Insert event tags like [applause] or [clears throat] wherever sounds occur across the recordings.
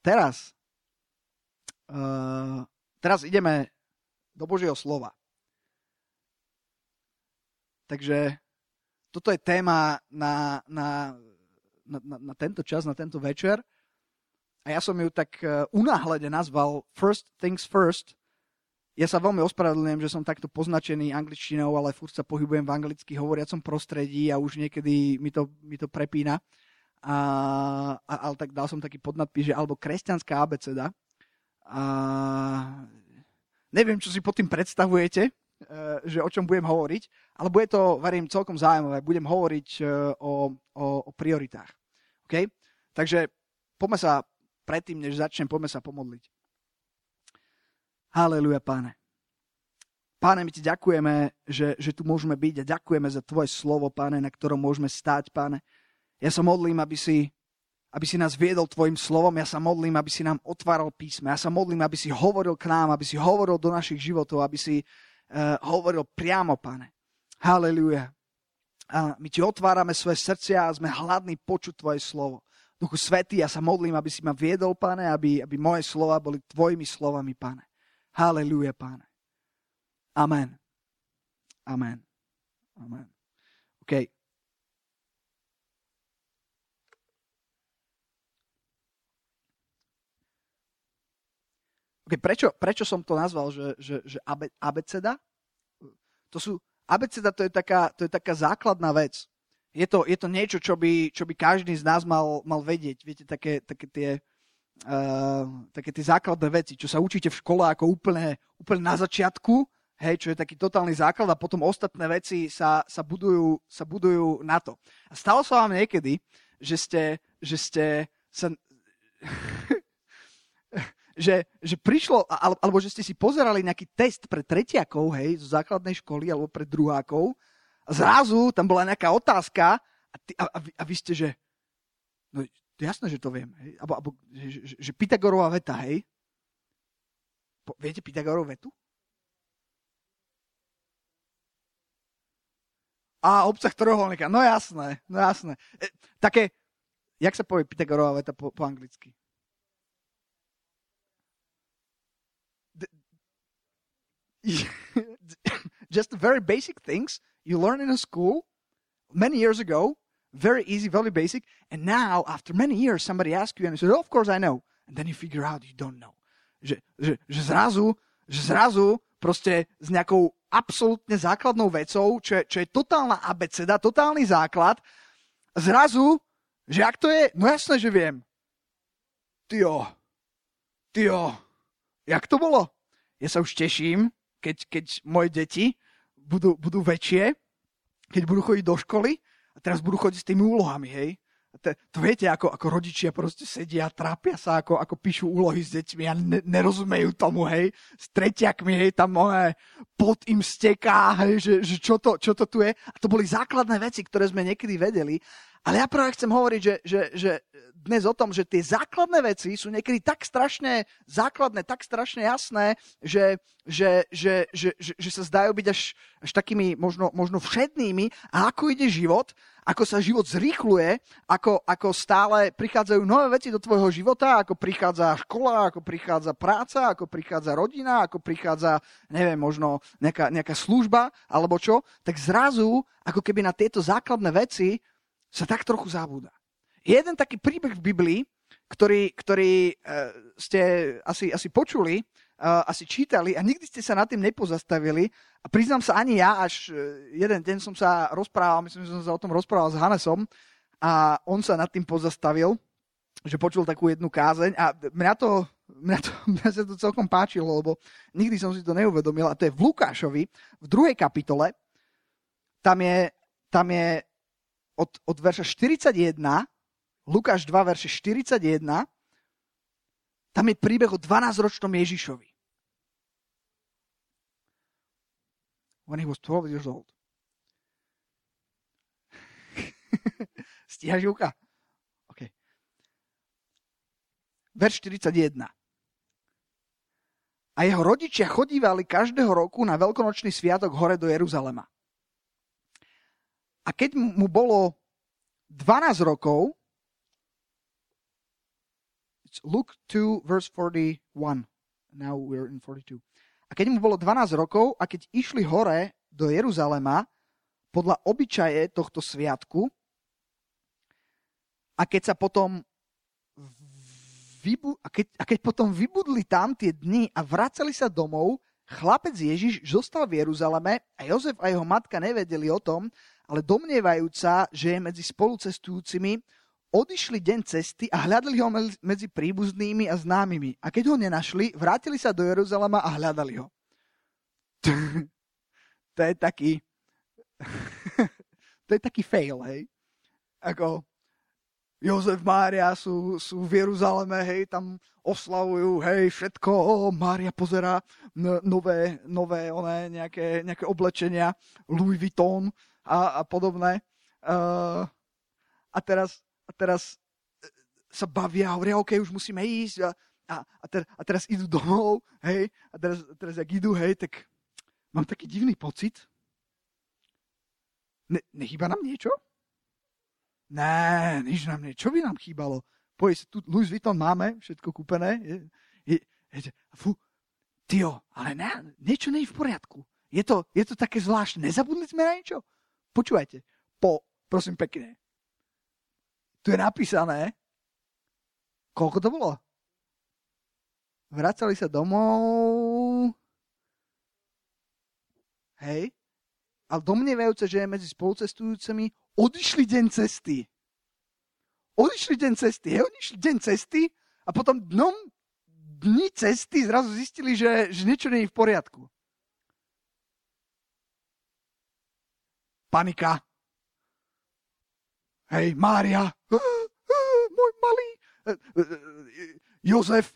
teraz, uh, teraz ideme do Božieho slova. Takže toto je téma na, na, na, na, tento čas, na tento večer. A ja som ju tak uh, unáhlede nazval First Things First. Ja sa veľmi ospravedlňujem, že som takto poznačený angličtinou, ale furt sa pohybujem v anglicky hovoriacom prostredí a už niekedy mi to, mi to prepína. A, a, ale tak dal som taký podnadpis, že alebo kresťanská abeceda. A neviem, čo si pod tým predstavujete, Eh, že o čom budem hovoriť, ale bude to, verím, celkom zaujímavé. Budem hovoriť eh, o, o, o prioritách. Okay? Takže poďme sa predtým, než začnem, poďme sa pomodliť. Haleluja, páne. Páne, my ti ďakujeme, že, že tu môžeme byť a ďakujeme za tvoje slovo, páne, na ktorom môžeme stáť, páne. Ja sa modlím, aby si, aby si nás viedol tvojim slovom. Ja sa modlím, aby si nám otváral písme. Ja sa modlím, aby si hovoril k nám, aby si hovoril do našich životov, aby si, uh, hovoril priamo, pane. Haleluja. My ti otvárame svoje srdcia a sme hladní počuť tvoje slovo. Duchu Svetý, ja sa modlím, aby si ma viedol, pane, aby, aby moje slova boli tvojimi slovami, pane. Haleluja, pane. Amen. Amen. Amen. OK. Okay, prečo, prečo som to nazval, že, že, že abeceda? To sú, abeceda to je taká, to je taká základná vec. Je to, je to niečo, čo by, čo by každý z nás mal, mal vedieť. Viete, také, také, tie, uh, také tie základné veci, čo sa učíte v škole ako úplne, úplne na začiatku, hej, čo je taký totálny základ a potom ostatné veci sa, sa, budujú, sa budujú na to. A stalo sa vám niekedy, že ste, že ste sa... že, že prišlo, alebo že ste si pozerali nejaký test pre tretiakov, hej, zo základnej školy alebo pre druhákov a zrazu tam bola nejaká otázka a, ty, a, a, vy, a vy ste, že no jasné, že to viem, hej, alebo, alebo že, že, že Pythagorová veta, hej. Po, viete Pythagorovú vetu? A obsah trojuholníka, no jasné, no jasné. E, také, jak sa povie Pythagorová veta po, po anglicky? [laughs] just very basic things you learn in a school many years ago, very easy, very basic. And now, after many years, somebody asks you and you say, oh, of course I know. And then you figure out you don't know. Že, že, že zrazu, že zrazu proste s nejakou absolútne základnou vecou, čo je, čo je totálna abeceda, totálny základ, zrazu, že ak to je, no jasné, že viem. Tyjo, tyjo, jak to bolo? Ja sa už teším, keď, keď moje deti budú, budú väčšie, keď budú chodiť do školy a teraz budú chodiť s tými úlohami, hej. To, to viete, ako, ako rodičia proste sedia, trápia sa, ako, ako píšu úlohy s deťmi a ne, nerozumejú tomu, hej. S tretiakmi, hej, tam moje pot im steká, hej, že, že čo, to, čo to tu je. A to boli základné veci, ktoré sme niekedy vedeli. Ale ja práve chcem hovoriť, že, že, že dnes o tom, že tie základné veci sú niekedy tak strašne základné, tak strašne jasné, že, že, že, že, že, že sa zdajú byť až, až takými možno, možno všednými. A ako ide život, ako sa život zrýchluje, ako, ako stále prichádzajú nové veci do tvojho života, ako prichádza škola, ako prichádza práca, ako prichádza rodina, ako prichádza, neviem, možno nejaká, nejaká služba? Alebo čo, tak zrazu, ako keby na tieto základné veci sa tak trochu zabúda. Jeden taký príbeh v Biblii, ktorý, ktorý uh, ste asi, asi počuli, uh, asi čítali a nikdy ste sa nad tým nepozastavili. A priznám sa ani ja, až uh, jeden deň som sa rozprával, myslím, že som sa o tom rozprával s Hanesom a on sa nad tým pozastavil, že počul takú jednu kázeň a mňa to, mňa, to, [laughs] mňa sa to celkom páčilo, lebo nikdy som si to neuvedomil a to je v Lukášovi, v druhej kapitole, tam je, tam je od, od verša 41 Lukáš 2, verše 41, tam je príbeh o 12-ročnom Ježišovi. When he was 12 years old. Stíhaš, Júka? OK. Verš 41. A jeho rodičia chodívali každého roku na veľkonočný sviatok hore do Jeruzalema. A keď mu bolo 12 rokov, It's Luke 2, verse 41. Now we're in 42. A keď mu bolo 12 rokov a keď išli hore do Jeruzalema podľa obyčaje tohto sviatku a keď sa potom vybu- a, keď, a keď potom vybudli tam tie dni a vracali sa domov, chlapec Ježiš zostal v Jeruzaleme a Jozef a jeho matka nevedeli o tom, ale domnievajúca, že je medzi spolucestujúcimi, odišli deň cesty a hľadali ho medzi príbuznými a známymi. A keď ho nenašli, vrátili sa do Jeruzalema a hľadali ho. [laughs] to je taký... [laughs] to je taký fail, hej. Ako, Jozef, Mária sú, sú v Jeruzaleme, hej, tam oslavujú, hej, všetko, oh, Mária pozera nové, nové one, nejaké, nejaké oblečenia, Louis Vuitton a, a podobné. Uh, a teraz, a teraz e, sa bavia, hovoria, OK, už musíme ísť a, a, a, ter, a teraz idú domov, hej, a teraz, a teraz ak idú, hej, tak mám taký divný pocit. Ne, nechýba nám niečo? Ne, nič nám nie. Čo by nám chýbalo? Poď, tu Louis Vuitton máme, všetko kúpené. Je, je, je, fú, tio, ale ne, niečo nie je v poriadku. Je to, je to také zvláštne. Nezabudli sme na niečo? Počúvajte, po, prosím pekne. Tu je napísané, koľko to bolo? Vracali sa domov. Hej. Ale domnievajúce, že je medzi spolucestujúcimi odišli deň cesty. Odišli deň cesty, hej, odišli deň cesty a potom dnom dni cesty zrazu zistili, že, že niečo nie je v poriadku. Panika. Hej, Mária. Môj malý. E, e, Jozef.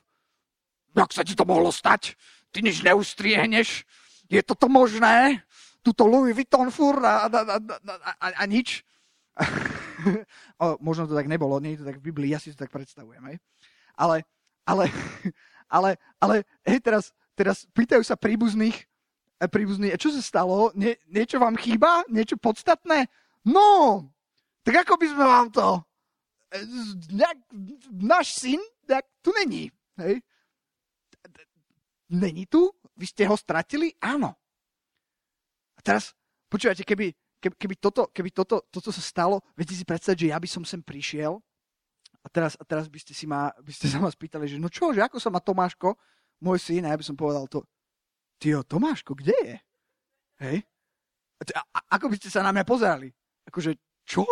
Jak sa ti to mohlo stať? Ty nič neustriehneš? Je toto možné? tuto Louis Vuitton fur a, a, a, a, a nič. [laughs] o, možno to tak nebolo, nie je to tak v Biblii, ja si to tak predstavujem. Hej. Ale, ale, [laughs] ale, ale hej, teraz, teraz pýtajú sa príbuzných, e, príbuzných, čo sa stalo? Nie, niečo vám chýba? Niečo podstatné? No, tak ako by sme vám to... E, nejak, náš syn nejak, tu není. Hej. Není tu? Vy ste ho stratili? Áno teraz, počúvajte, keby, keby, keby, toto, keby toto, toto sa stalo, viete si predstaviť, že ja by som sem prišiel a teraz, a teraz by ste si ma, by ste sa ma spýtali, že no čo, že ako sa má Tomáško, môj syn, a ja by som povedal to, Tio, Tomáško, kde je? Hej? A, a, ako by ste sa na mňa pozerali? Akože, čo?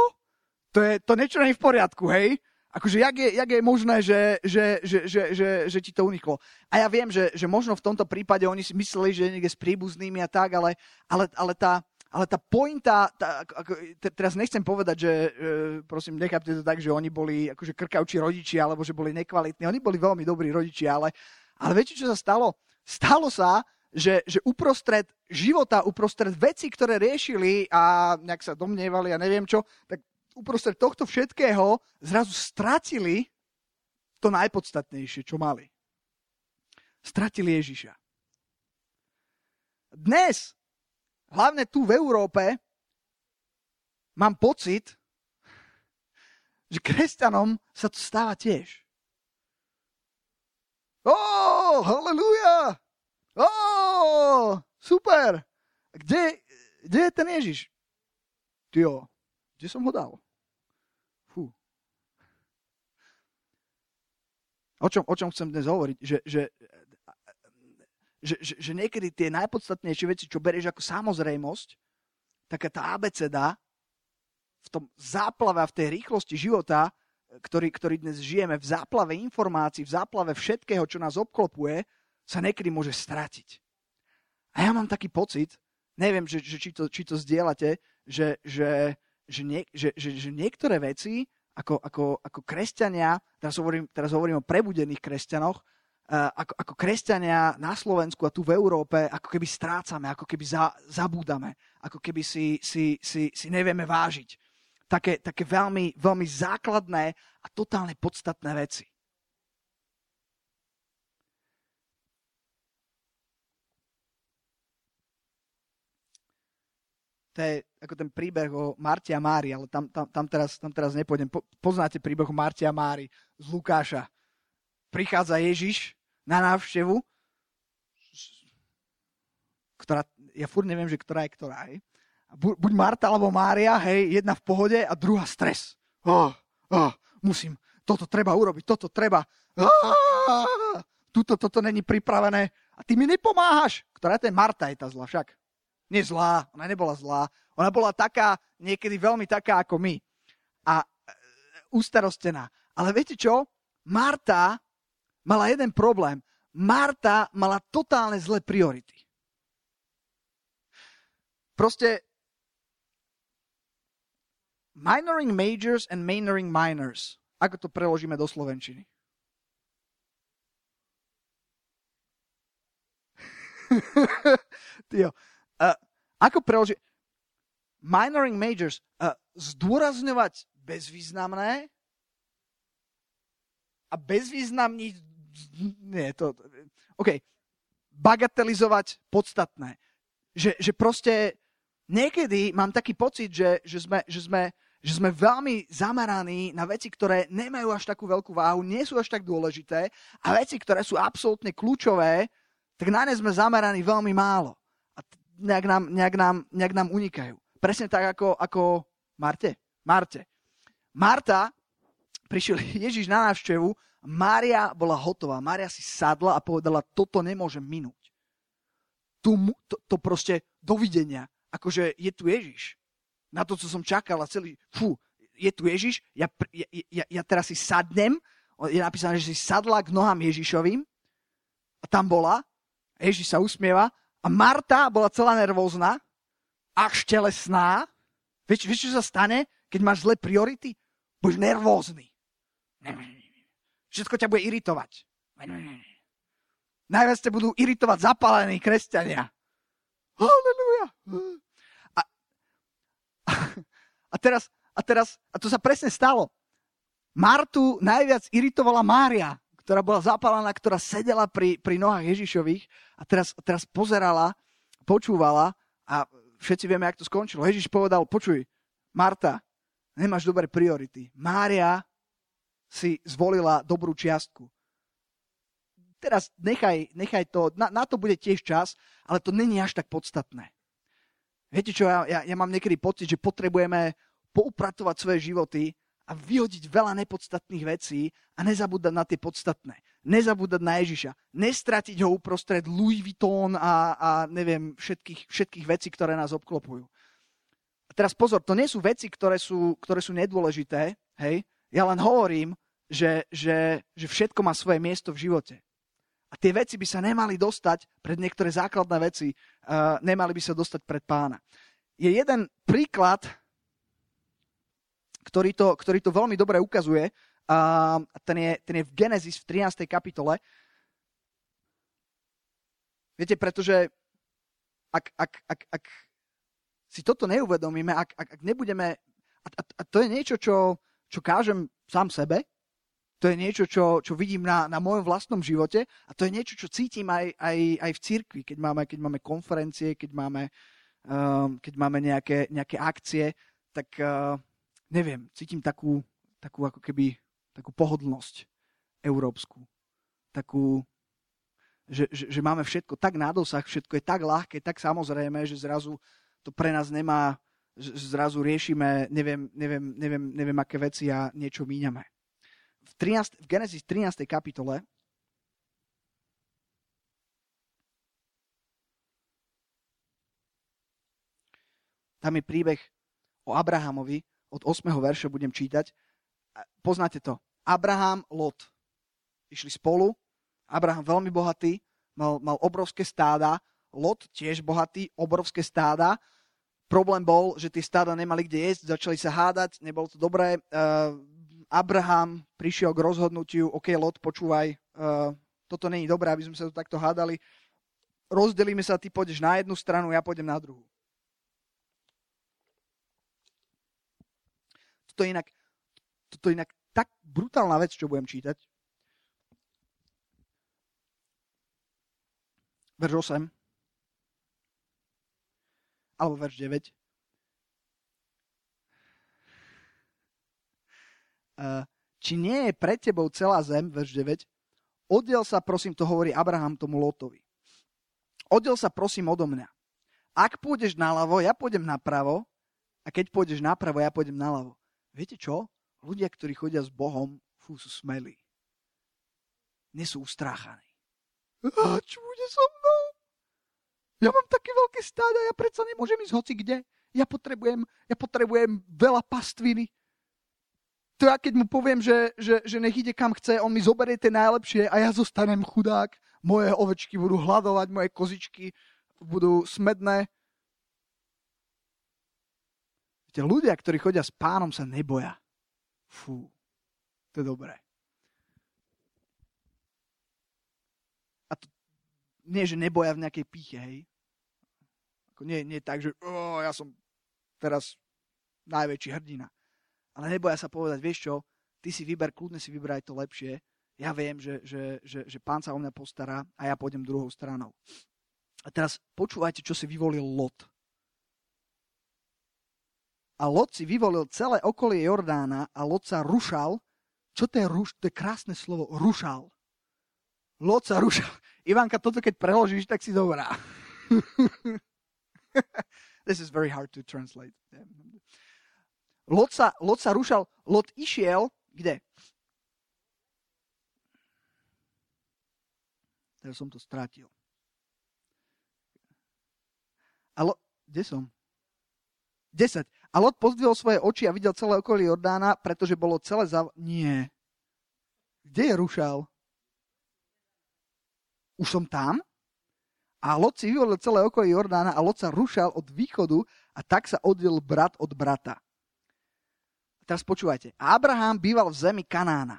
To, je, to niečo nie v poriadku, hej? Akože, jak je, jak je možné, že, že, že, že, že, že ti to uniklo? A ja viem, že, že možno v tomto prípade oni si mysleli, že niekde s príbuznými a tak, ale, ale, ale tá, ale tá pointa, tá, ako, teraz nechcem povedať, že e, prosím, nechápte to tak, že oni boli akože krkavčí rodičia, alebo že boli nekvalitní. Oni boli veľmi dobrí rodičia, ale, ale viete, čo sa stalo? Stalo sa, že, že uprostred života, uprostred veci, ktoré riešili a nejak sa domnievali a neviem čo, tak uprostred tohto všetkého zrazu stratili to najpodstatnejšie, čo mali. Stratili Ježiša. Dnes, hlavne tu v Európe, mám pocit, že kresťanom sa to stáva tiež. Ó, oh, halleluja! Ó, super! Kde, kde je ten Ježiš? Tio, kde som ho dal? Fú. O čom, o čom chcem dnes hovoriť? Že, že, že, že, že niekedy tie najpodstatnejšie veci, čo berieš ako samozrejmosť, taká tá abeceda v tom záplave a v tej rýchlosti života, ktorý, ktorý dnes žijeme, v záplave informácií, v záplave všetkého, čo nás obklopuje, sa niekedy môže stratiť. A ja mám taký pocit, neviem, že, že či, to, či to zdieľate, že, že, že, nie, že, že, že niektoré veci ako, ako, ako kresťania, teraz hovorím, teraz hovorím o prebudených kresťanoch, uh, ako, ako kresťania na Slovensku a tu v Európe, ako keby strácame, ako keby za, zabúdame, ako keby si, si, si, si nevieme vážiť. Také, také veľmi, veľmi základné a totálne podstatné veci. To je ako ten príbeh o Marte a Mári, ale tam, tam, tam, teraz, tam teraz nepôjdem. Po, poznáte príbeh o Marte a Mári z Lukáša. prichádza Ježiš na návštevu, ktorá, ja furt neviem, že ktorá je ktorá, hej. Buď Marta alebo Mária, hej, jedna v pohode a druhá stres. Oh, oh, musím, toto treba urobiť, toto treba. Oh, tuto, toto není pripravené a ty mi nepomáhaš. Ktorá to je Marta, je tá zlá však. Nie zlá, ona nebola zlá. Ona bola taká, niekedy veľmi taká ako my. A e, ustarostená. Ale viete čo? Marta mala jeden problém. Marta mala totálne zlé priority. Proste minoring majors and minoring minors. Ako to preložíme do slovenčiny? [laughs] Tio, uh, ako preložiť? Minoring majors. Uh, zdôrazňovať bezvýznamné a bezvýznamní... Nie, to... OK. Bagatelizovať podstatné. Že, že proste niekedy mám taký pocit, že, že, sme, že, sme, že sme veľmi zameraní na veci, ktoré nemajú až takú veľkú váhu, nie sú až tak dôležité a veci, ktoré sú absolútne kľúčové, tak na ne sme zameraní veľmi málo. Nejak nám, nejak nám, nejak nám unikajú. Presne tak ako, ako Marte. Marte. Marta, prišiel [laughs] Ježiš na návštevu, Mária bola hotová. Mária si sadla a povedala, toto nemôžem minúť. Tu, to, to proste dovidenia. Akože je tu Ježiš. Na to, co som čakala celý, fú, je tu Ježiš, ja, ja, ja, ja teraz si sadnem, je napísané, že si sadla k nohám Ježišovým a tam bola, Ježiš sa usmieva a Marta bola celá nervózna, až telesná. Vieš, vieš, čo sa stane, keď máš zlé priority? Budeš nervózny. Všetko ťa bude iritovať. Najviac ťa budú iritovať zapálení kresťania. Halleluja. A, a, teraz, a teraz, a to sa presne stalo. Martu najviac iritovala Mária, ktorá bola zapálená, ktorá sedela pri, pri nohách Ježišových a teraz, teraz pozerala, počúvala a všetci vieme, jak to skončilo. Ježiš povedal, počuj, Marta, nemáš dobré priority. Mária si zvolila dobrú čiastku. Teraz nechaj, nechaj to, na, na to bude tiež čas, ale to není až tak podstatné. Viete čo, ja, ja, ja mám niekedy pocit, že potrebujeme poupratovať svoje životy a vyhodiť veľa nepodstatných vecí a nezabúdať na tie podstatné. Nezabúdať na Ježiša. Nestratiť ho uprostred Louis Vuitton a, a neviem, všetkých, všetkých vecí, ktoré nás obklopujú. A teraz pozor, to nie sú veci, ktoré sú, ktoré sú nedôležité, hej? Ja len hovorím, že, že, že všetko má svoje miesto v živote. A tie veci by sa nemali dostať pred niektoré základné veci, uh, nemali by sa dostať pred pána. Je jeden príklad, ktorý to, ktorý to veľmi dobre ukazuje. Uh, ten, je, ten je v Genesis v 13. kapitole. Viete, pretože ak, ak, ak, ak si toto neuvedomíme, ak, ak, ak nebudeme... A, a, a to je niečo, čo, čo kážem sám sebe, to je niečo, čo, čo vidím na, na mojom vlastnom živote a to je niečo, čo cítim aj, aj, aj v cirkvi, keď máme, keď máme konferencie, keď máme, um, keď máme nejaké, nejaké akcie, tak uh, neviem, cítim takú, takú ako keby takú pohodlnosť európsku. Takú, že, že, že máme všetko tak na dosah, všetko je tak ľahké, tak samozrejme, že zrazu to pre nás nemá, že zrazu riešime, neviem, neviem, neviem, neviem aké veci a niečo míňame v, 13, v Genesis 13. kapitole tam je príbeh o Abrahamovi, od 8. verša budem čítať. Poznáte to. Abraham, Lot. Išli spolu. Abraham veľmi bohatý, mal, mal obrovské stáda. Lot tiež bohatý, obrovské stáda. Problém bol, že tie stáda nemali kde jesť, začali sa hádať, nebolo to dobré. Uh, Abraham prišiel k rozhodnutiu, OK, Lot, počúvaj, uh, toto není dobré, aby sme sa tu takto hádali. Rozdelíme sa, ty pôjdeš na jednu stranu, ja pôjdem na druhú. Toto je inak, toto je inak tak brutálna vec, čo budem čítať. Verš 8. Alebo verš 9. či nie je pre tebou celá zem, verš 9, oddiel sa, prosím, to hovorí Abraham tomu Lotovi. Oddiel sa, prosím, odo mňa. Ak pôjdeš naľavo, ja pôjdem napravo a keď pôjdeš napravo, ja pôjdem naľavo. Viete čo? Ľudia, ktorí chodia s Bohom, fú, sú smelí. Nie sú ustráchaní. A čo bude so mnou? Ja mám také veľké stáda, ja predsa nemôžem ísť hoci kde. Ja potrebujem, ja potrebujem veľa pastviny. To ja keď mu poviem, že, že, že nech ide kam chce, on mi zoberie tie najlepšie a ja zostanem chudák. Moje ovečky budú hľadovať, moje kozičky budú smedné. Viete, ľudia, ktorí chodia s pánom, sa neboja. Fú, to je dobré. A to nie, že neboja v nejakej píche, hej. Ako nie, nie tak, že oh, ja som teraz najväčší hrdina. Ale neboja sa povedať, vieš čo, ty si vyber, kľudne si vyberaj to lepšie. Ja viem, že, že, že, že pán sa o mňa postará a ja pôjdem druhou stranou. A teraz počúvajte, čo si vyvolil Lot. A Lot si vyvolil celé okolie Jordána a Lot sa rušal. Čo to je ruš? To je krásne slovo. Rušal. Lot sa rušal. [laughs] Ivanka, toto keď preložíš, tak si dobrá. [laughs] This is very hard to translate. Lot sa, Lot sa rušal. Lot išiel, kde? Teraz som to strátil. A Lot, kde som? 10. A Lot pozdvihol svoje oči a videl celé okolie Jordána, pretože bolo celé zav... Nie. Kde je Rušal? Už som tam? A Lot si vyvolil celé okolie Jordána a Lot sa rušal od východu a tak sa oddelil brat od brata. A teraz počúvajte. Abraham býval v zemi Kanána.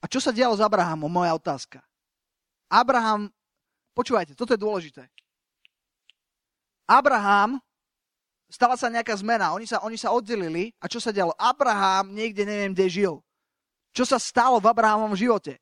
A čo sa dialo s Abrahamom? Moja otázka. Abraham, počúvajte, toto je dôležité. Abraham stala sa nejaká zmena, oni sa, oni sa oddelili a čo sa dialo? Abraham niekde neviem, kde žil. Čo sa stalo v Abrahamovom živote?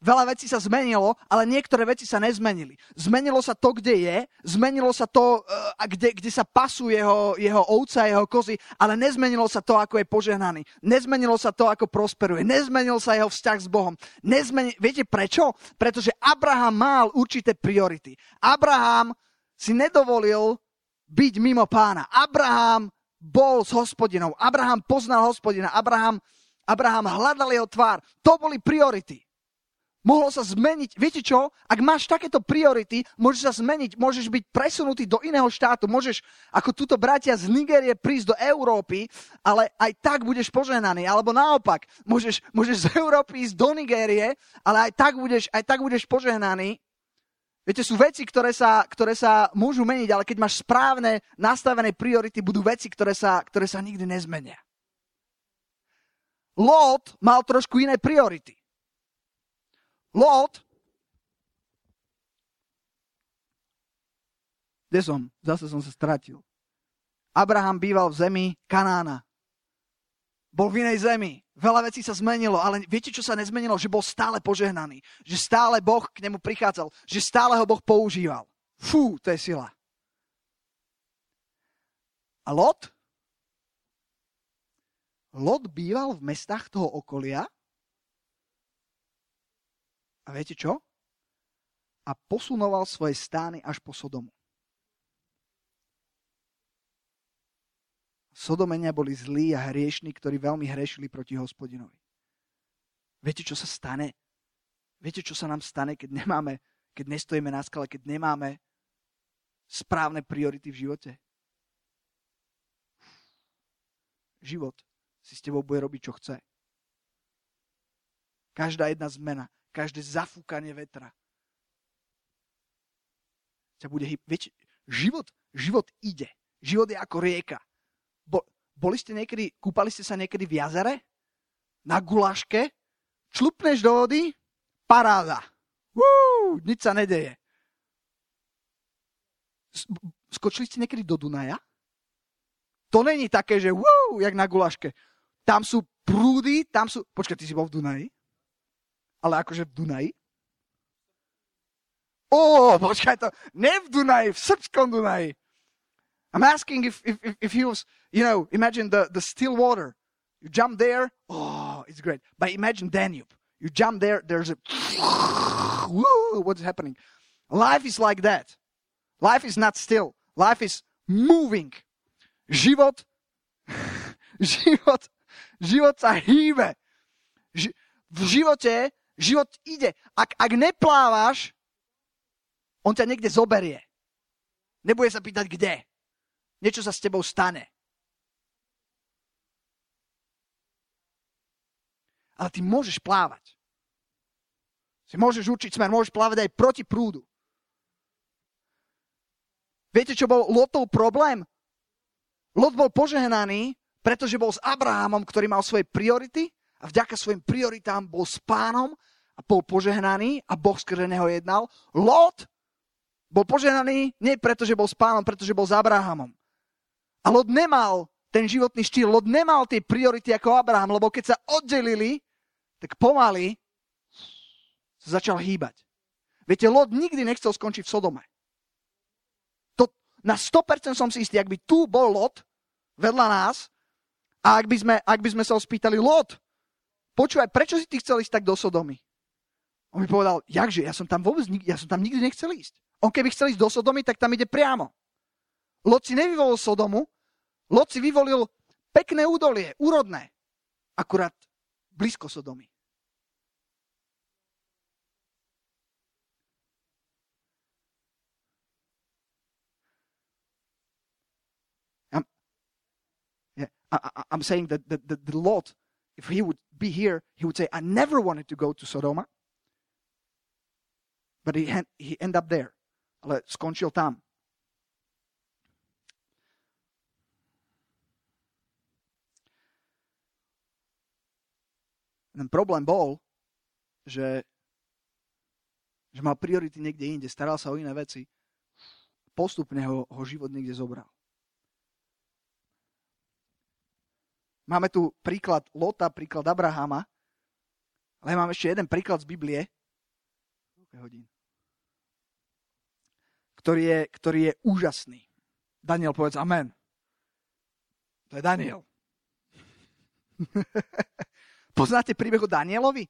Veľa vecí sa zmenilo, ale niektoré veci sa nezmenili. Zmenilo sa to, kde je, zmenilo sa to, uh, kde, kde sa pasú jeho, jeho ovca, jeho kozy, ale nezmenilo sa to, ako je požehnaný. Nezmenilo sa to, ako prosperuje. Nezmenil sa jeho vzťah s Bohom. Nezmeni... Viete prečo? Pretože Abraham mal určité priority. Abraham si nedovolil byť mimo pána. Abraham bol s hospodinou. Abraham poznal hospodina. Abraham, Abraham hľadal jeho tvár. To boli priority. Mohlo sa zmeniť. Viete čo? Ak máš takéto priority, môžeš sa zmeniť, môžeš byť presunutý do iného štátu, môžeš ako túto bratia z Nigérie prísť do Európy, ale aj tak budeš požehnaný. Alebo naopak, môžeš, môžeš z Európy ísť do Nigérie, ale aj tak budeš, aj tak budeš požehnaný. Viete, sú veci, ktoré sa, ktoré sa môžu meniť, ale keď máš správne nastavené priority, budú veci, ktoré sa, ktoré sa nikdy nezmenia. Lot mal trošku iné priority. Lot Kde som? Zase som sa stratil. Abraham býval v zemi Kanána. Bol v inej zemi. Veľa vecí sa zmenilo, ale viete, čo sa nezmenilo? Že bol stále požehnaný. Že stále Boh k nemu prichádzal. Že stále ho Boh používal. Fú, to je sila. A Lot? Lot býval v mestách toho okolia. A viete čo? A posunoval svoje stány až po Sodomu. Sodomenia boli zlí a hriešní, ktorí veľmi hrešili proti hospodinovi. Viete, čo sa stane? Viete, čo sa nám stane, keď nemáme, keď nestojíme na skale, keď nemáme správne priority v živote? Život si s tebou bude robiť, čo chce. Každá jedna zmena, každé zafúkanie vetra ťa bude hyb... Viete, život, život ide. Život je ako rieka. Boli ste niekedy, kúpali ste sa niekedy v jazere? Na gulaške? Člupneš do vody? Paráda. Uú, nič sa nedeje. Skočili ste niekedy do Dunaja? To není také, že uú, jak na gulaške. Tam sú prúdy, tam sú... Počkaj, ty si bol v Dunaji? Ale akože v Dunaji? Ó, počkaj to. Ne v Dunaji, v srbskom Dunaji. I'm asking if, if, if he was, you know, imagine the, the still water. You jump there, oh, it's great. But imagine Danube. You jump there, there's a Woo, what's happening? Life is like that. Life is not still. Life is moving. Život, [laughs] život, život sa hýbe. V živote, život ide. Ak, ak neplávaš, on ťa niekde zoberie. Nebude sa pýtať, kde. Niečo sa s tebou stane. Ale ty môžeš plávať. Si môžeš určiť smer, môžeš plávať aj proti prúdu. Viete, čo bol Lotov problém? Lot bol požehnaný, pretože bol s Abrahamom, ktorý mal svoje priority a vďaka svojim prioritám bol s pánom a bol požehnaný a Boh skrze neho jednal. Lot bol požehnaný nie preto, že bol s pánom, pretože bol s Abrahamom. A Lot nemal ten životný štýl, Lot nemal tie priority ako Abraham, lebo keď sa oddelili, tak pomaly sa začal hýbať. Viete, Lot nikdy nechcel skončiť v Sodome. To, na 100% som si istý, ak by tu bol Lot vedľa nás a ak by sme, ak by sme sa ho spýtali, Lot, počúvaj, prečo si ty chcel ísť tak do Sodomy? On mi povedal, jakže, ja som tam vôbec ja som tam nikdy nechcel ísť. On keby chcel ísť do Sodomy, tak tam ide priamo. Lot si nevyvolil Sodomu, Lot si vyvolil pekné údolie, úrodné, akurát blízko Sodomy. I, am saying that the, the, the Lot, if he would be here, he would say, I never wanted to go to Sodoma. But he, he ended up there. Ale skončil tam. Ten problém bol, že, že mal priority niekde inde, staral sa o iné veci. Postupne ho, ho život niekde zobral. Máme tu príklad Lota, príklad Abrahama, ale mám ešte jeden príklad z Biblie, ktorý je, ktorý je úžasný. Daniel, povedz amen. To je Daniel. [laughs] Poznáte príbeh o Danielovi?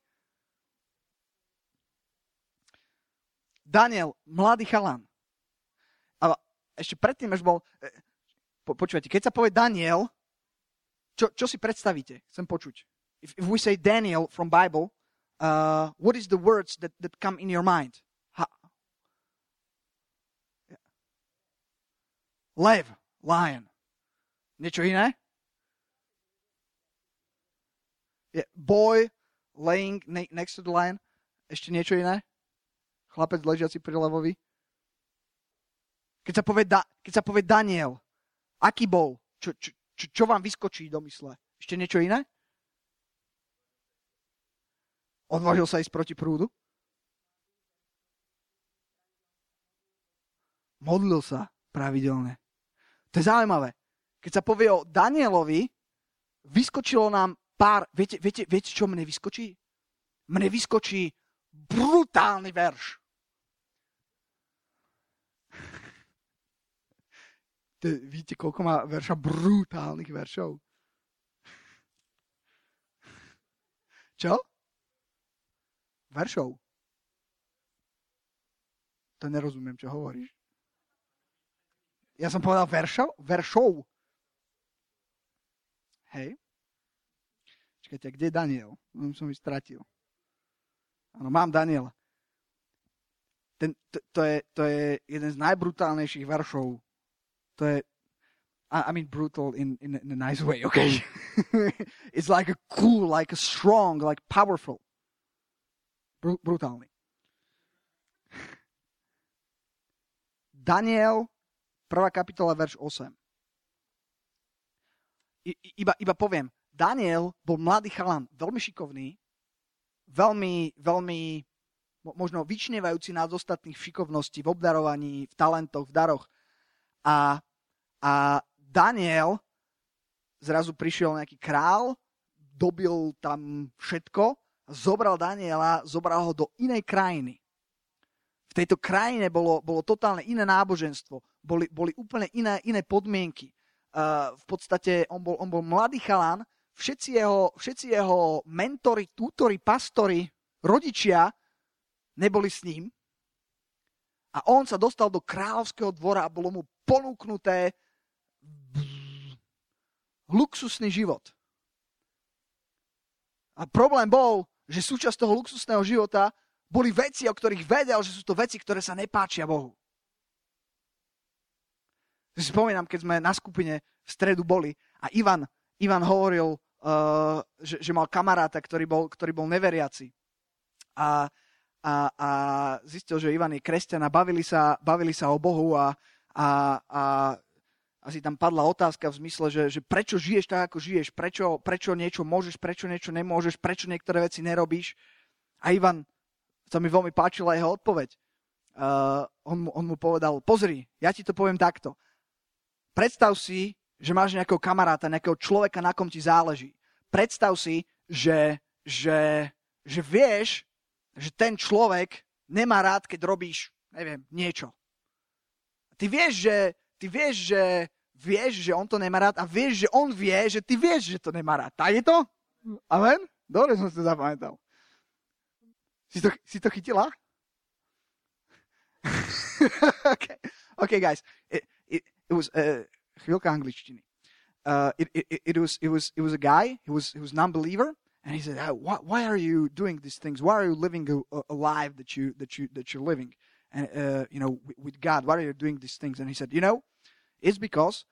Daniel, mladý chalan. A ešte predtým, až bol... Eh, po, počúvajte, keď sa povie Daniel, čo, čo si predstavíte? Chcem počuť. If, if we say Daniel from Bible, uh, what is the words that, that come in your mind? Ha. Lev, lion. Niečo iné? Yeah. Boy laying ne- next to the lion. Ešte niečo iné? Chlapec ležiaci pri levovi. Keď sa povie, da- keď sa povie Daniel, aký bol? Čo, čo, čo, čo vám vyskočí do mysle? Ešte niečo iné? Odvážil sa ísť proti prúdu? Modlil sa pravidelne. To je zaujímavé. Keď sa povie o Danielovi, vyskočilo nám pár... Viete, viete, viete čo mne vyskočí? Mne vyskočí brutálny verš. To, víte, koľko má verša brutálnych veršov? Čo? Veršov. To nerozumiem, čo hovoríš. Ja som povedal veršov? Veršov. Hej. Čakajte, kde je Daniel? On som ich stratil. Áno, mám Daniela. Ten, to, to, je, to je jeden z najbrutálnejších veršov to je, I, I mean brutal in, in, in a nice way, okay? [laughs] it's like a cool, like a strong, like powerful. Br- brutálny. Daniel, prvá kapitola, verš 8. I, iba, iba poviem, Daniel bol mladý chalan, veľmi šikovný, veľmi, veľmi možno vyčnevajúci nás ostatných šikovností v obdarovaní, v talentoch, v daroch. A a Daniel, zrazu prišiel nejaký král, dobil tam všetko, zobral Daniela, zobral ho do inej krajiny. V tejto krajine bolo, bolo totálne iné náboženstvo, boli, boli úplne iné, iné podmienky. Uh, v podstate on bol, on bol mladý chalán, všetci jeho, všetci jeho mentori, tútori, pastori, rodičia neboli s ním a on sa dostal do kráľovského dvora a bolo mu ponúknuté luxusný život. A problém bol, že súčasť toho luxusného života boli veci, o ktorých vedel, že sú to veci, ktoré sa nepáčia Bohu. Si spomínam, keď sme na skupine v stredu boli a Ivan, Ivan hovoril, uh, že, že mal kamaráta, ktorý bol, ktorý bol neveriaci. A, a, a zistil, že Ivan je kresťan a bavili sa, bavili sa o Bohu a, a, a asi tam padla otázka v zmysle, že, že prečo žiješ tak, ako žiješ, prečo, prečo niečo môžeš, prečo niečo nemôžeš, prečo niektoré veci nerobíš. A Ivan sa mi veľmi páčila jeho odpoveď. Uh, on, mu, on mu povedal, pozri, ja ti to poviem takto. Predstav si, že máš nejakého kamaráta, nejakého človeka, na kom ti záleží. Predstav si, že, že, že vieš, že ten človek nemá rád, keď robíš, neviem, niečo. Ty vieš, že, ty vieš, že vieš, že on to nemá rád a vieš, že on vie, že ty vieš, že to nemá rád. Tak je to? Amen? Dobre som si to zapamätal. Si to, si to chytila? [laughs] okay. okay, guys. It, it, it was uh, chvíľka angličtiny. Uh, it, it, it, was, it, was, it was a guy, he was, he was non-believer, and he said, why, why are you doing these things? Why are you living a, a life that, you, that, you, that you're living? And, uh, you know, with, with God, why are you doing these things? And he said, you know, it's because,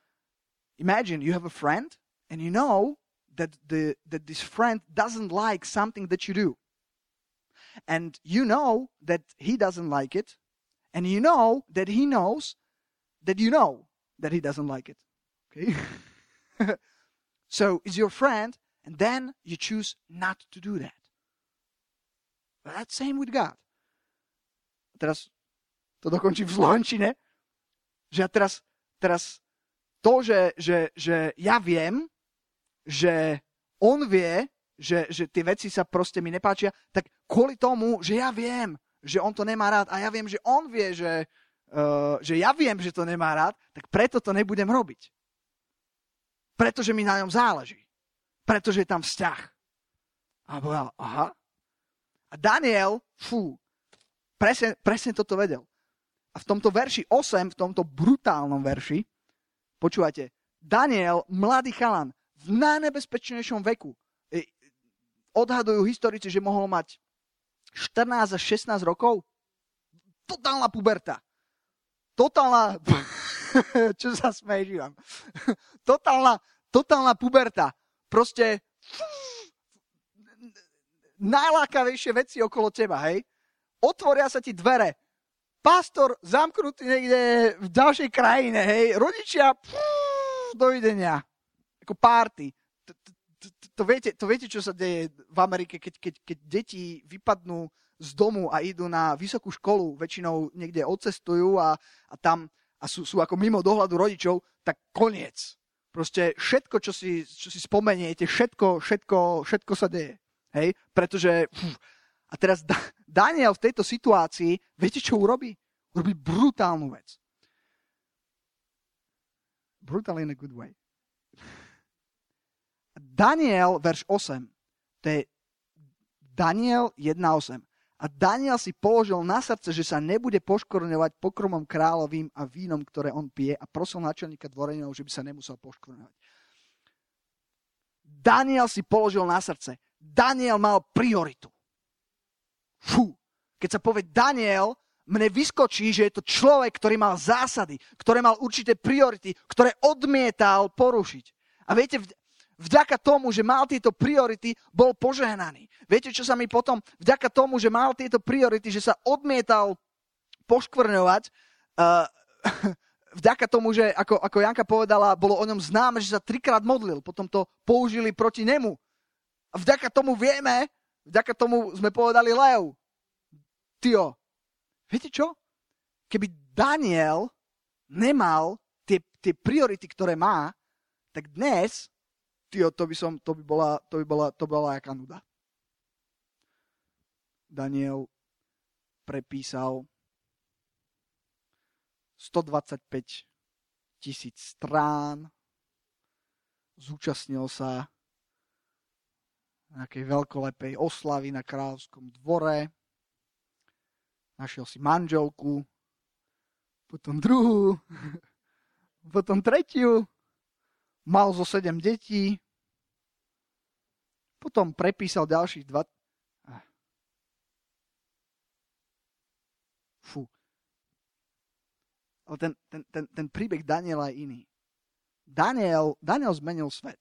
imagine you have a friend, and you know that, the, that this friend doesn't like something that you do and you know that he doesn't like it, and you know that he knows that you know that he doesn't like it. Okay? [laughs] so is your friend, and then you choose not to do that. But that's same with God. Teraz to dokončím v Slovenčine, že ja teraz, teraz to, že, že, že ja viem, že on vie, že, že tie veci sa proste mi nepáčia, tak kvôli tomu, že ja viem, že on to nemá rád a ja viem, že on vie, že, že ja viem, že to nemá rád, tak preto to nebudem robiť. Pretože mi na ňom záleží. Pretože je tam vzťah. A povedal, aha. A Daniel, fú, presne, presne toto vedel. A v tomto verši 8, v tomto brutálnom verši, počúvate, Daniel, mladý chalan, v najnebezpečnejšom veku, odhadujú historici, že mohol mať 14 až 16 rokov. Totálna puberta. Totálna... [laughs] Čo sa smeješ, totálna, totálna puberta. Proste najlákavejšie veci okolo teba, hej? Otvoria sa ti dvere. Pastor zamknutý niekde v ďalšej krajine, hej? Rodičia, pff, dovidenia. Ako párty to, viete, to viete, čo sa deje v Amerike, keď, keď, keď deti vypadnú z domu a idú na vysokú školu, väčšinou niekde odcestujú a, a tam a sú, sú ako mimo dohľadu rodičov, tak koniec. Proste všetko, čo si, čo si spomeniete, všetko, všetko, všetko sa deje. Hej? Pretože... Pff, a teraz Daniel v tejto situácii, viete, čo urobí? Urobí brutálnu vec. Brutal in a good way. Daniel, verš 8, to je Daniel 1.8. A Daniel si položil na srdce, že sa nebude poškorňovať pokromom kráľovým a vínom, ktoré on pije a prosil načelníka dvorenov, že by sa nemusel poškorňovať. Daniel si položil na srdce. Daniel mal prioritu. Fú. Keď sa povie Daniel, mne vyskočí, že je to človek, ktorý mal zásady, ktoré mal určité priority, ktoré odmietal porušiť. A viete, vďaka tomu, že mal tieto priority, bol požehnaný. Viete, čo sa mi potom, vďaka tomu, že mal tieto priority, že sa odmietal poškvrňovať, uh, [laughs] vďaka tomu, že ako, ako Janka povedala, bolo o ňom známe, že sa trikrát modlil, potom to použili proti nemu. A vďaka tomu vieme, vďaka tomu sme povedali Leo. Tio, viete čo? Keby Daniel nemal tie, tie priority, ktoré má, tak dnes Tio, to by, som, to by bola, to by bola, to bola jaká nuda. Daniel prepísal 125 tisíc strán, zúčastnil sa nejakej veľkolepej oslavy na kráľovskom dvore. Našiel si manželku, potom druhú, [laughs] potom tretiu, mal zo sedem detí, potom prepísal ďalších dva... Fú. Ale ten, ten, ten, ten príbeh Daniela je iný. Daniel, Daniel zmenil svet.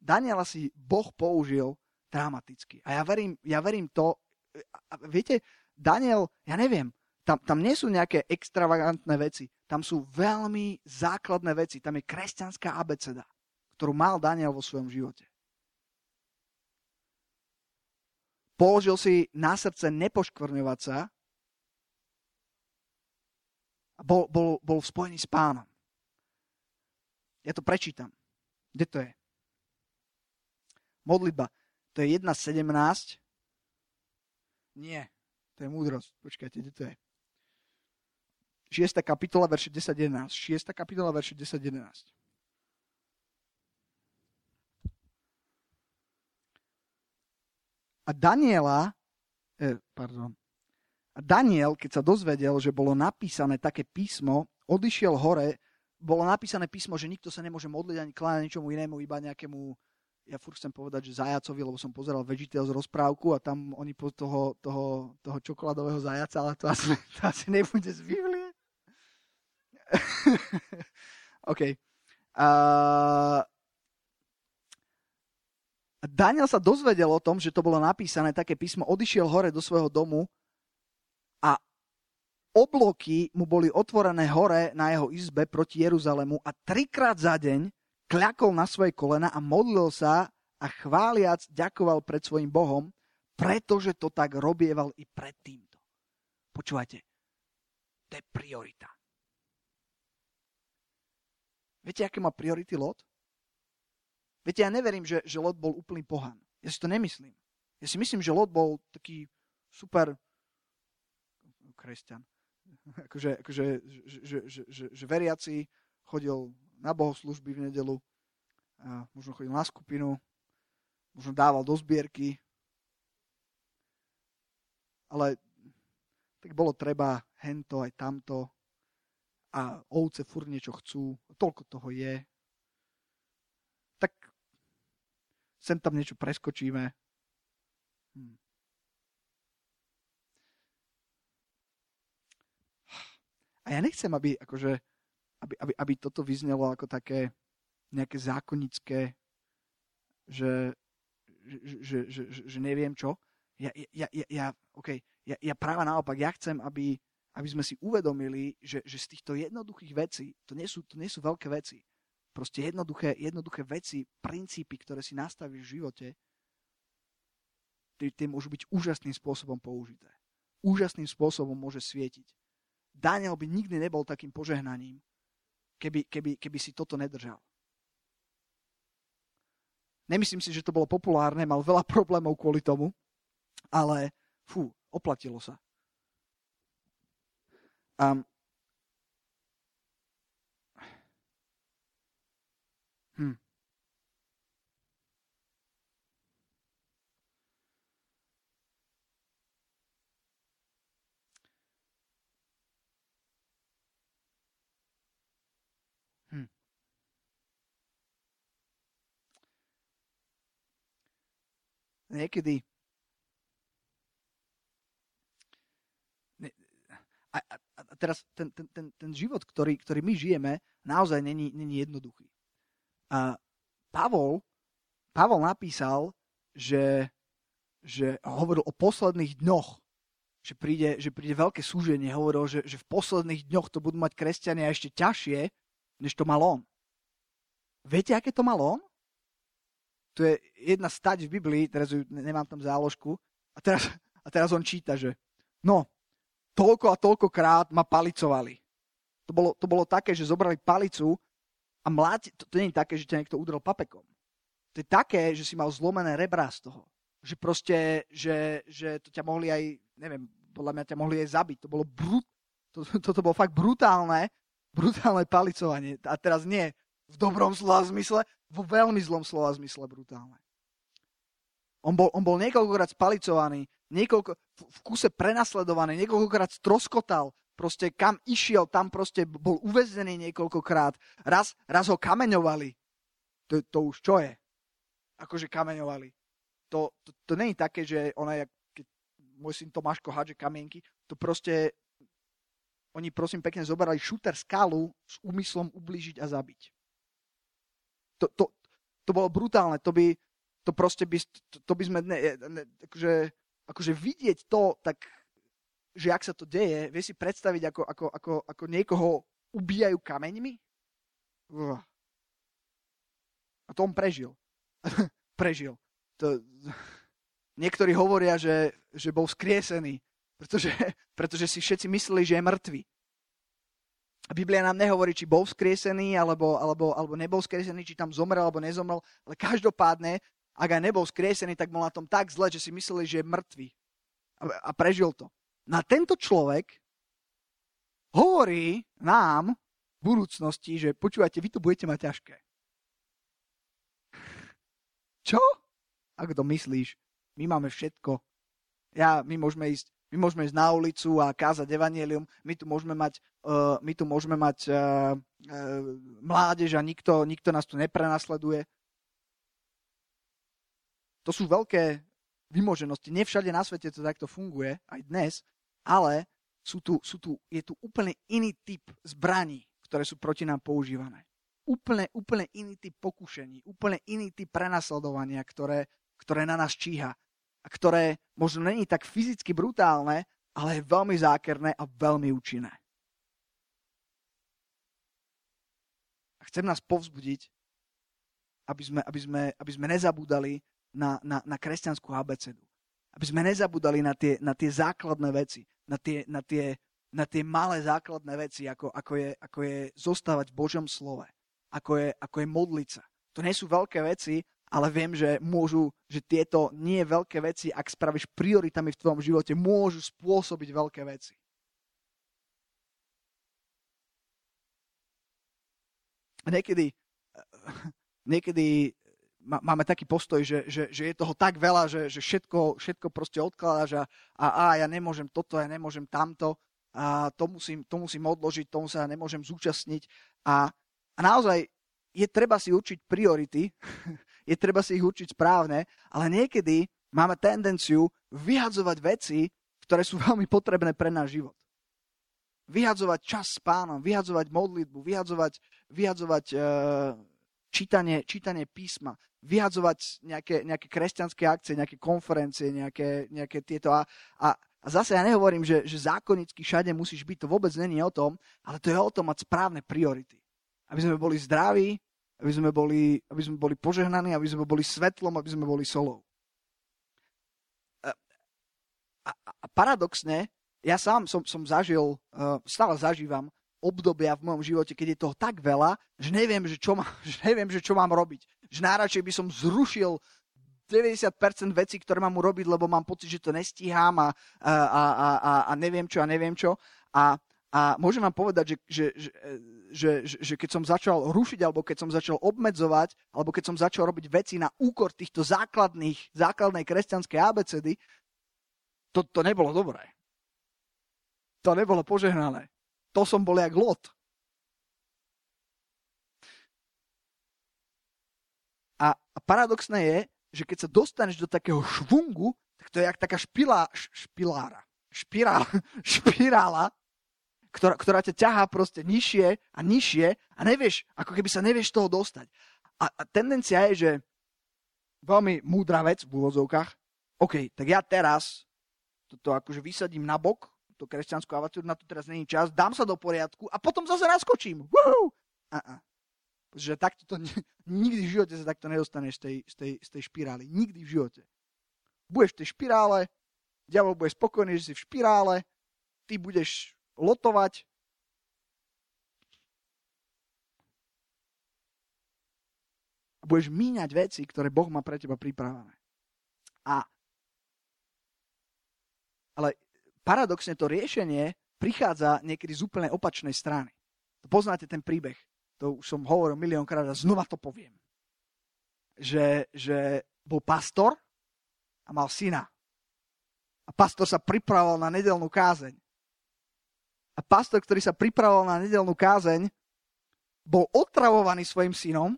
Daniela si Boh použil dramaticky. A ja verím, ja verím to, viete, Daniel, ja neviem, tam, tam nie sú nejaké extravagantné veci. Tam sú veľmi základné veci. Tam je kresťanská abeceda, ktorú mal Daniel vo svojom živote. Položil si na srdce nepoškvrňovať sa a bol, bol, bol v spojení s pánom. Ja to prečítam. Kde to je? Modlitba. To je 1.17. Nie, to je múdrosť. Počkajte, kde to je? 6. kapitola, verše 10.11. 6. kapitola, verše 10.11. A Daniela, eh, pardon, a Daniel, keď sa dozvedel, že bolo napísané také písmo, odišiel hore, bolo napísané písmo, že nikto sa nemôže modliť ani kláňať ničomu inému, iba nejakému ja furt chcem povedať, že zajacovi, lebo som pozeral z rozprávku a tam oni po toho, toho, toho čokoládového zajaca, ale to asi, [laughs] to asi nebude z. [laughs] OK. Uh, Daniel sa dozvedel o tom, že to bolo napísané, také písmo, odišiel hore do svojho domu a obloky mu boli otvorené hore na jeho izbe proti Jeruzalemu a trikrát za deň kľakol na svoje kolena a modlil sa a chváliac ďakoval pred svojim Bohom, pretože to tak robieval i pred týmto. Počúvajte, to je priorita. Viete, aké má priority Lot? Viete, ja neverím, že, že Lot bol úplný pohan. Ja si to nemyslím. Ja si myslím, že Lot bol taký super kresťan. [laughs] Akože, akože že, že, že, že, že veriaci chodil na bohoslužby v nedelu, a možno chodil na skupinu, možno dával do zbierky, ale tak bolo treba hento aj tamto a ovce fur niečo chcú, toľko toho je. Tak sem tam niečo preskočíme. Hm. A ja nechcem, aby akože aby, aby, aby toto vyznelo ako také nejaké zákonické, že, že, že, že, že neviem čo. Ja, ja, ja, ja, okay, ja, ja práve naopak, ja chcem, aby, aby sme si uvedomili, že, že z týchto jednoduchých vecí, to nie sú, to nie sú veľké veci, proste jednoduché, jednoduché veci, princípy, ktoré si nastavíš v živote, tie, môžu byť úžasným spôsobom použité. Úžasným spôsobom môže svietiť. Daniel by nikdy nebol takým požehnaním, keby, keby, keby si toto nedržal. Nemyslím si, že to bolo populárne, mal veľa problémov kvôli tomu, ale fú, oplatilo sa. Um, hm. niekedy a, a, a teraz ten, ten, ten, ten život, ktorý, ktorý my žijeme, naozaj není, není jednoduchý. A Pavol, Pavol napísal, že, že hovoril o posledných dňoch, že príde, že príde veľké súženie. Hovoril, že, že v posledných dňoch to budú mať kresťania ešte ťažšie, než to mal on. Viete, aké to mal on? tu je jedna stať v Biblii, teraz ju nemám tam záložku, a teraz, a teraz on číta, že no, toľko a toľko krát ma palicovali. To bolo, to bolo také, že zobrali palicu a mláti, to, to nie je také, že ťa niekto udrel papekom. To je také, že si mal zlomené rebra z toho. Že proste, že, že to ťa mohli aj, neviem, podľa mňa ťa mohli aj zabiť. To bolo brut, to, [laughs] toto bolo fakt brutálne, brutálne palicovanie. A teraz nie v dobrom slova zmysle, vo veľmi zlom slova zmysle brutálne. On bol, on bol niekoľkokrát spalicovaný, niekoľko, v, v kuse prenasledovaný, niekoľkokrát stroskotal, proste kam išiel, tam proste bol uväznený niekoľkokrát. Raz, raz ho kameňovali. To, to už čo je? Akože kameňovali. To, to, to není také, že ona, jak, keď môj syn Tomáško hádže kamienky, to proste oni prosím pekne zoberali šúter skalu s úmyslom ublížiť a zabiť. To, to, to bolo brutálne, to by, to proste by, to, to by sme, ne, ne, akože, akože vidieť to, tak, že ak sa to deje, vie si predstaviť, ako, ako, ako, ako niekoho ubíjajú kameňmi? A to on prežil. [laughs] prežil. To, [laughs] niektorí hovoria, že, že bol skriesený pretože, [laughs] pretože si všetci mysleli, že je mŕtvy. Biblia nám nehovorí, či bol vzkriesený, alebo, alebo, alebo nebol vzkriesený, či tam zomrel, alebo nezomrel, ale každopádne, ak aj nebol vzkriesený, tak bol na tom tak zle, že si mysleli, že je mŕtvy. A, prežil to. Na tento človek hovorí nám v budúcnosti, že počúvate, vy to budete mať ťažké. Čo? Ako to myslíš? My máme všetko. Ja, my môžeme ísť my môžeme ísť na ulicu a kázať evanielium, my tu môžeme mať, uh, my tu môžeme mať uh, uh, mládež a nikto, nikto nás tu neprenasleduje. To sú veľké vymoženosti. Nevšade na svete to takto funguje, aj dnes, ale sú tu, sú tu, je tu úplne iný typ zbraní, ktoré sú proti nám používané. Úplne, úplne iný typ pokušení, úplne iný typ prenasledovania, ktoré, ktoré na nás číha a ktoré možno není tak fyzicky brutálne, ale je veľmi zákerné a veľmi účinné. A chcem nás povzbudiť, aby sme, aby sme, aby sme nezabúdali na, na, na kresťanskú abecedu. Aby sme nezabúdali na tie, na tie základné veci, na tie, na tie, na tie malé základné veci, ako, ako, je, ako je zostávať v Božom slove, ako je, ako je modliť. To nie sú veľké veci, ale viem, že môžu, že tieto nie veľké veci, ak spravíš prioritami v tvojom živote, môžu spôsobiť veľké veci. Niekedy, niekedy máme taký postoj, že, že, že je toho tak veľa, že, že všetko, všetko proste odkladáš a, a, a ja nemôžem toto, ja nemôžem tamto, a to musím, to musím odložiť, tomu sa nemôžem zúčastniť. A, a naozaj je treba si určiť priority [laughs] je treba si ich určiť správne, ale niekedy máme tendenciu vyhadzovať veci, ktoré sú [laughs] veľmi potrebné pre náš život. Vyhadzovať čas s pánom, vyhadzovať modlitbu, vyhadzovať, vyhadzovať uh, čítanie, čítanie písma, vyhadzovať nejaké, nejaké kresťanské akcie, nejaké konferencie, nejaké, nejaké tieto. A, a, a zase ja nehovorím, že, že zákonicky všade musíš byť, to vôbec není o tom, ale to je o tom mať správne priority. Aby sme boli zdraví, aby sme boli, aby sme boli požehnaní, aby sme boli svetlom, aby sme boli solou. A, a, a paradoxne, ja sám som, som zažil, uh, stále zažívam obdobia v mojom živote, keď je toho tak veľa, že neviem, že čo, má, [laughs] že neviem, že čo mám robiť. Že najradšej by som zrušil 90% vecí, ktoré mám urobiť, lebo mám pocit, že to nestíham a, a, a, a, a neviem čo a neviem čo. A, a môžem vám povedať, že, že, že, že, že keď som začal rušiť, alebo keď som začal obmedzovať, alebo keď som začal robiť veci na úkor týchto základných, základnej kresťanskej abecedy, to, to nebolo dobré. To nebolo požehnané. To som bol jak lot. A, paradoxné je, že keď sa dostaneš do takého švungu, tak to je jak taká špilá, špilára, špirála, [laughs] špirála, ktorá, ktorá ťa ťahá proste nižšie a nižšie a nevieš, ako keby sa nevieš toho dostať. A, a tendencia je, že veľmi múdra vec v úvodzovkách, OK, tak ja teraz toto akože vysadím na bok, to kresťanskú avatúru, na to teraz není čas, dám sa do poriadku a potom zase naskočím. Woohoo! Uh-uh. Že takto to, [laughs] nikdy v živote sa takto nedostaneš z tej, z, tej, z tej špirály. Nikdy v živote. Budeš v tej špirále, diabol bude spokojný, že si v špirále, ty budeš lotovať. A budeš míňať veci, ktoré Boh má pre teba pripravené. A ale paradoxne to riešenie prichádza niekedy z úplne opačnej strany. Poznáte ten príbeh. To už som hovoril miliónkrát a znova to poviem. Že, že bol pastor a mal syna. A pastor sa pripravoval na nedelnú kázeň. A pastor, ktorý sa pripravoval na nedelnú kázeň, bol otravovaný svojim synom.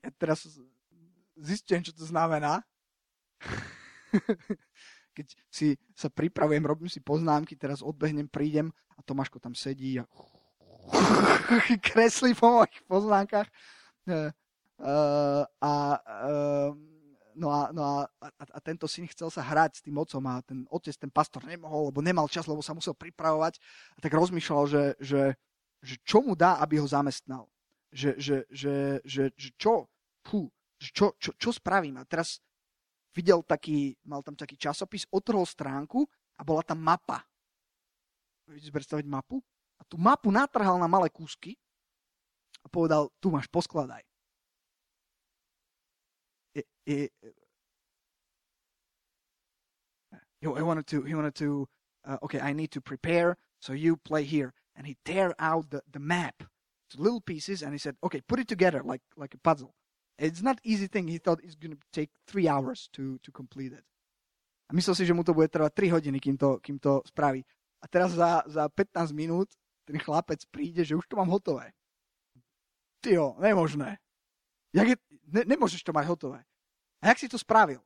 Ja teraz zistujem, čo to znamená. [laughs] Keď si sa pripravujem, robím si poznámky, teraz odbehnem, prídem a Tomáško tam sedí a [laughs] kreslí po mojich poznámkach. Uh, a, uh, no a, no a, a, a tento syn chcel sa hrať s tým otcom a ten otec, ten pastor nemohol, lebo nemal čas, lebo sa musel pripravovať a tak rozmýšľal, že, že, že čo mu dá, aby ho zamestnal. Že, že, že, že, že čo, fú, čo, čo, čo spravím. A teraz videl taký, mal tam taký časopis, otrhol stránku a bola tam mapa. Vidíte predstaviť mapu? A tú mapu natrhal na malé kúsky a povedal, tu máš, poskladaj. It, it, he wanted to, he wanted to uh, okay, I need to prepare, so you play here. And he tear out the, the map to little pieces and he said, okay, put it together like, like a puzzle. It's not easy thing. He thought it's going to take three hours to, to complete it. A myslel si, že mu to bude trvať 3 hodiny, kým to, kým to spraví. A teraz za, za 15 minút ten chlapec príde, že už to mám hotové. Tyjo, nemožné. Jak je, ne, nemôžeš to mať hotové. A jak si to spravil?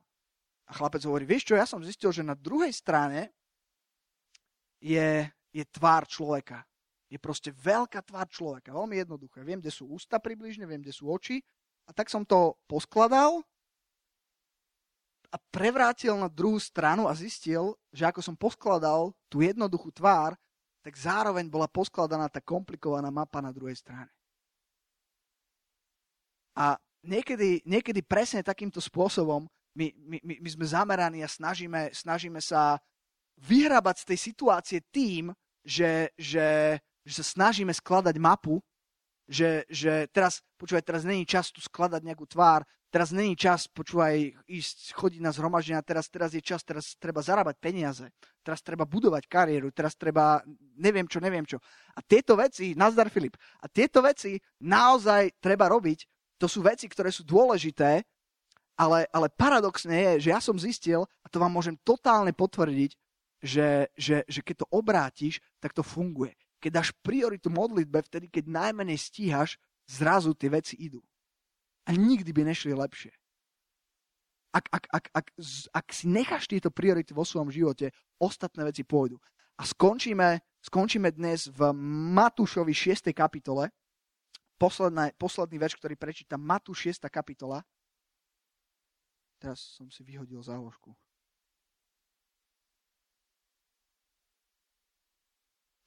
A chlapec hovorí, vieš čo, ja som zistil, že na druhej strane je, je tvár človeka. Je proste veľká tvár človeka, veľmi jednoduché. Viem, kde sú ústa približne, viem, kde sú oči a tak som to poskladal a prevrátil na druhú stranu a zistil, že ako som poskladal tú jednoduchú tvár, tak zároveň bola poskladaná tá komplikovaná mapa na druhej strane. A niekedy, niekedy presne takýmto spôsobom my, my, my sme zameraní a snažíme, snažíme sa vyhrabať z tej situácie tým, že, že, že sa snažíme skladať mapu že, že teraz, počúvaj, teraz není čas tu skladať nejakú tvár, teraz není čas, počúvaj, ísť chodiť na zhromaždenia, teraz, teraz je čas, teraz treba zarábať peniaze, teraz treba budovať kariéru, teraz treba, neviem čo, neviem čo. A tieto veci, nazdar Filip, a tieto veci naozaj treba robiť, to sú veci, ktoré sú dôležité, ale, ale paradoxne je, že ja som zistil, a to vám môžem totálne potvrdiť, že, že, že keď to obrátiš, tak to funguje keď dáš prioritu modlitbe, vtedy, keď najmenej stíhaš, zrazu tie veci idú. A nikdy by nešli lepšie. Ak, ak, ak, ak, ak si necháš tieto priority vo svojom živote, ostatné veci pôjdu. A skončíme, skončíme dnes v Matúšovi 6. kapitole. Posledná, posledný verš, ktorý prečítam, Matúš 6. kapitola. Teraz som si vyhodil záložku.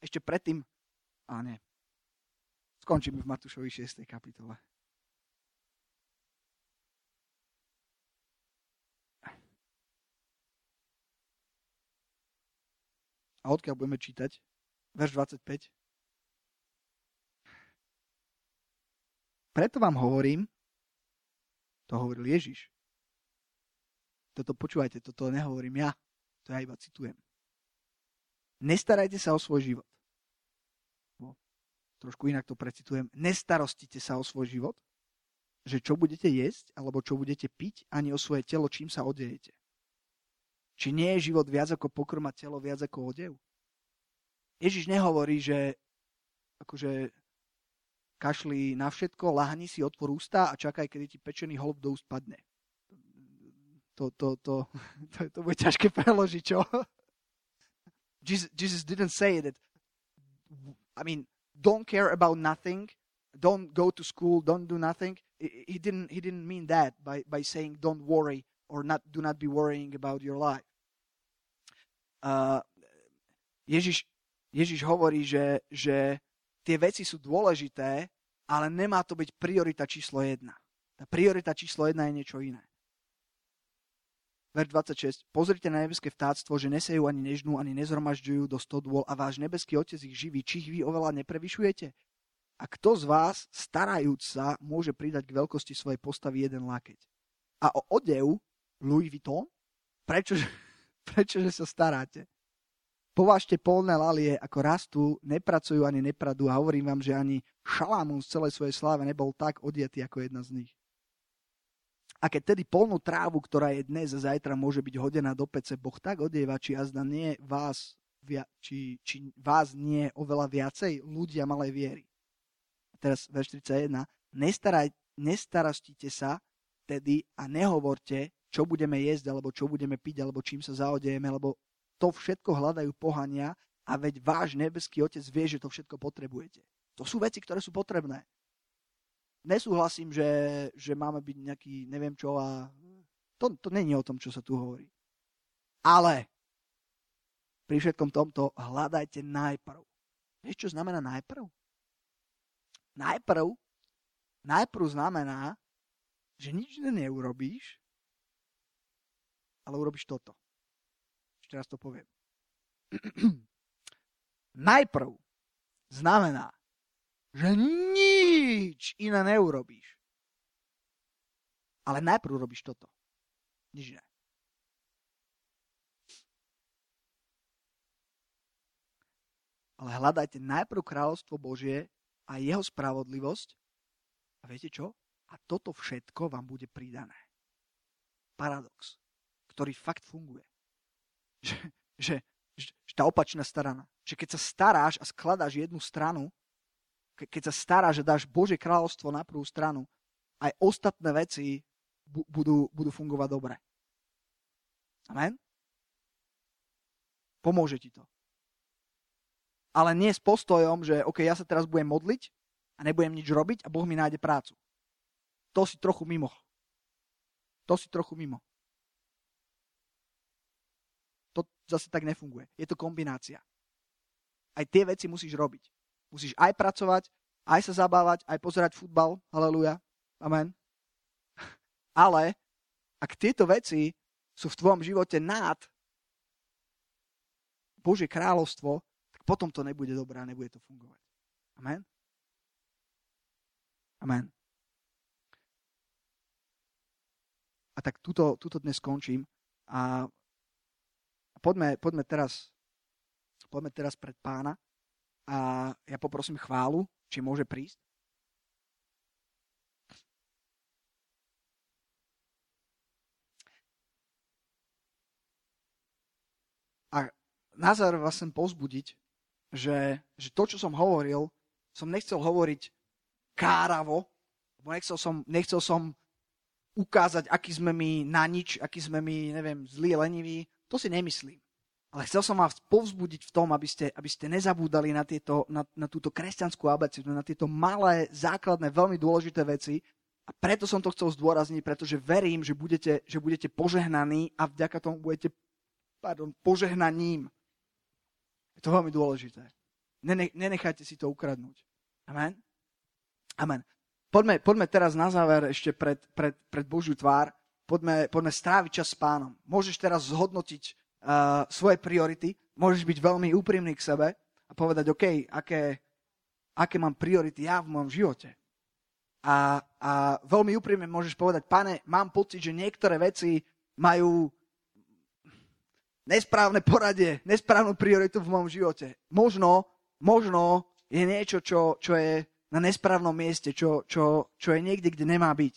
ešte predtým, a nie, skončíme v Matúšovi 6. kapitole. A odkiaľ budeme čítať? Verš 25. Preto vám hovorím, to hovoril Ježiš. Toto počúvajte, toto nehovorím ja, to ja iba citujem. Nestarajte sa o svoj život. No, trošku inak to precitujem. Nestarostite sa o svoj život, že čo budete jesť, alebo čo budete piť, ani o svoje telo, čím sa odejete. Či nie je život viac ako pokrm a telo viac ako odev? Ježiš nehovorí, že akože kašli na všetko, lahni si otvor ústa a čakaj, kedy ti pečený holub do úst padne. To, to, to, [laughs] to, to bude ťažké preložiť, čo? Jesus, Jesus didn't say that, I mean, don't care about nothing, don't go to school, don't do nothing. He didn't, he didn't mean that by, by saying don't worry or not, do not be worrying about your life. Uh, Ježiš, Ježiš hovorí, že, že tie veci sú dôležité, ale nemá to byť priorita číslo jedna. Tá priorita číslo jedna je niečo iné. Verš 26. Pozrite na nebeské vtáctvo, že nesejú ani nežnú, ani nezhromažďujú do stodôl a váš nebeský otec ich živí. Či ich vy oveľa neprevyšujete? A kto z vás, starajúc sa, môže pridať k veľkosti svojej postavy jeden lakeť? A o odev Louis Vuitton? Prečože, prečože sa staráte? Povážte polné lalie, ako rastú, nepracujú ani nepradú a hovorím vám, že ani Šalamún z celej svojej sláve nebol tak odiatý ako jedna z nich. A keď tedy polnú trávu, ktorá je dnes a zajtra môže byť hodená do pece, Boh tak odieva, či azda nie vás, či, či vás nie oveľa viacej ľudia malej viery. A teraz verš 31. Nestaraj, nestarostite sa tedy a nehovorte, čo budeme jesť, alebo čo budeme piť, alebo čím sa zaodejeme, lebo to všetko hľadajú pohania a veď váš nebeský otec vie, že to všetko potrebujete. To sú veci, ktoré sú potrebné nesúhlasím, že, že máme byť nejaký neviem čo a to, to není o tom, čo sa tu hovorí. Ale pri všetkom tomto hľadajte najprv. Vieš, čo znamená najprv? Najprv, najprv znamená, že nič neurobíš, ale urobíš toto. Ešte raz to poviem. [clears throat] najprv znamená, že nič iné neurobíš. Ale najprv robíš toto. Nič iné. Ale hľadajte najprv kráľovstvo Božie a jeho spravodlivosť. A viete čo? A toto všetko vám bude pridané. Paradox, ktorý fakt funguje. Že, že, že, tá opačná strana. Že keď sa staráš a skladáš jednu stranu, keď sa stará, že dáš Božie kráľovstvo na prvú stranu, aj ostatné veci budú, budú fungovať dobre. Amen? Pomôže ti to. Ale nie s postojom, že OK, ja sa teraz budem modliť a nebudem nič robiť a Boh mi nájde prácu. To si trochu mimo. To si trochu mimo. Zase tak nefunguje. Je to kombinácia. Aj tie veci musíš robiť. Musíš aj pracovať, aj sa zabávať, aj pozerať futbal. Haleluja. Amen. [laughs] Ale ak tieto veci sú v tvojom živote nad Božie kráľovstvo, tak potom to nebude dobré a nebude to fungovať. Amen. Amen. A tak tuto, tuto dnes skončím a poďme, poďme, teraz, poďme teraz pred pána a ja poprosím chválu, či môže prísť. A na záver vás chcem pozbudiť, že, že to, čo som hovoril, som nechcel hovoriť káravo, lebo nechcel som, nechcel som ukázať, aký sme my na nič, aký sme my, neviem, zlí, leniví. To si nemyslím. Ale chcel som vás povzbudiť v tom, aby ste, aby ste nezabúdali na, tieto, na, na túto kresťanskú abecedu, na tieto malé, základné, veľmi dôležité veci. A preto som to chcel zdôrazniť, pretože verím, že budete, že budete požehnaní a vďaka tomu budete pardon, požehnaním. Je to veľmi dôležité. Nene, nenechajte si to ukradnúť. Amen? Amen. Poďme, poďme teraz na záver ešte pred, pred, pred Božiu tvár. Poďme, poďme stráviť čas s pánom. Môžeš teraz zhodnotiť uh, svoje priority, môžeš byť veľmi úprimný k sebe a povedať, OK, aké, aké mám priority ja v mojom živote. A, a veľmi úprimne môžeš povedať, pane, mám pocit, že niektoré veci majú nesprávne poradie, nesprávnu prioritu v mojom živote. Možno, možno je niečo, čo, čo je na nesprávnom mieste, čo, čo, čo je niekde, kde nemá byť.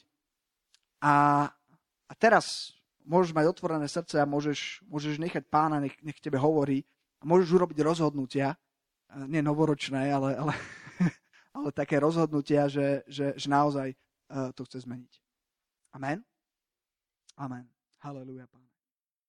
A, a teraz môžeš mať otvorené srdce a môžeš, môžeš nechať pána, nech, nech tebe hovorí a môžeš urobiť rozhodnutia, nie novoročné, ale, ale, [laughs] ale také rozhodnutia, že, že, že naozaj uh, to chce zmeniť. Amen? Amen. Halleluja, pán.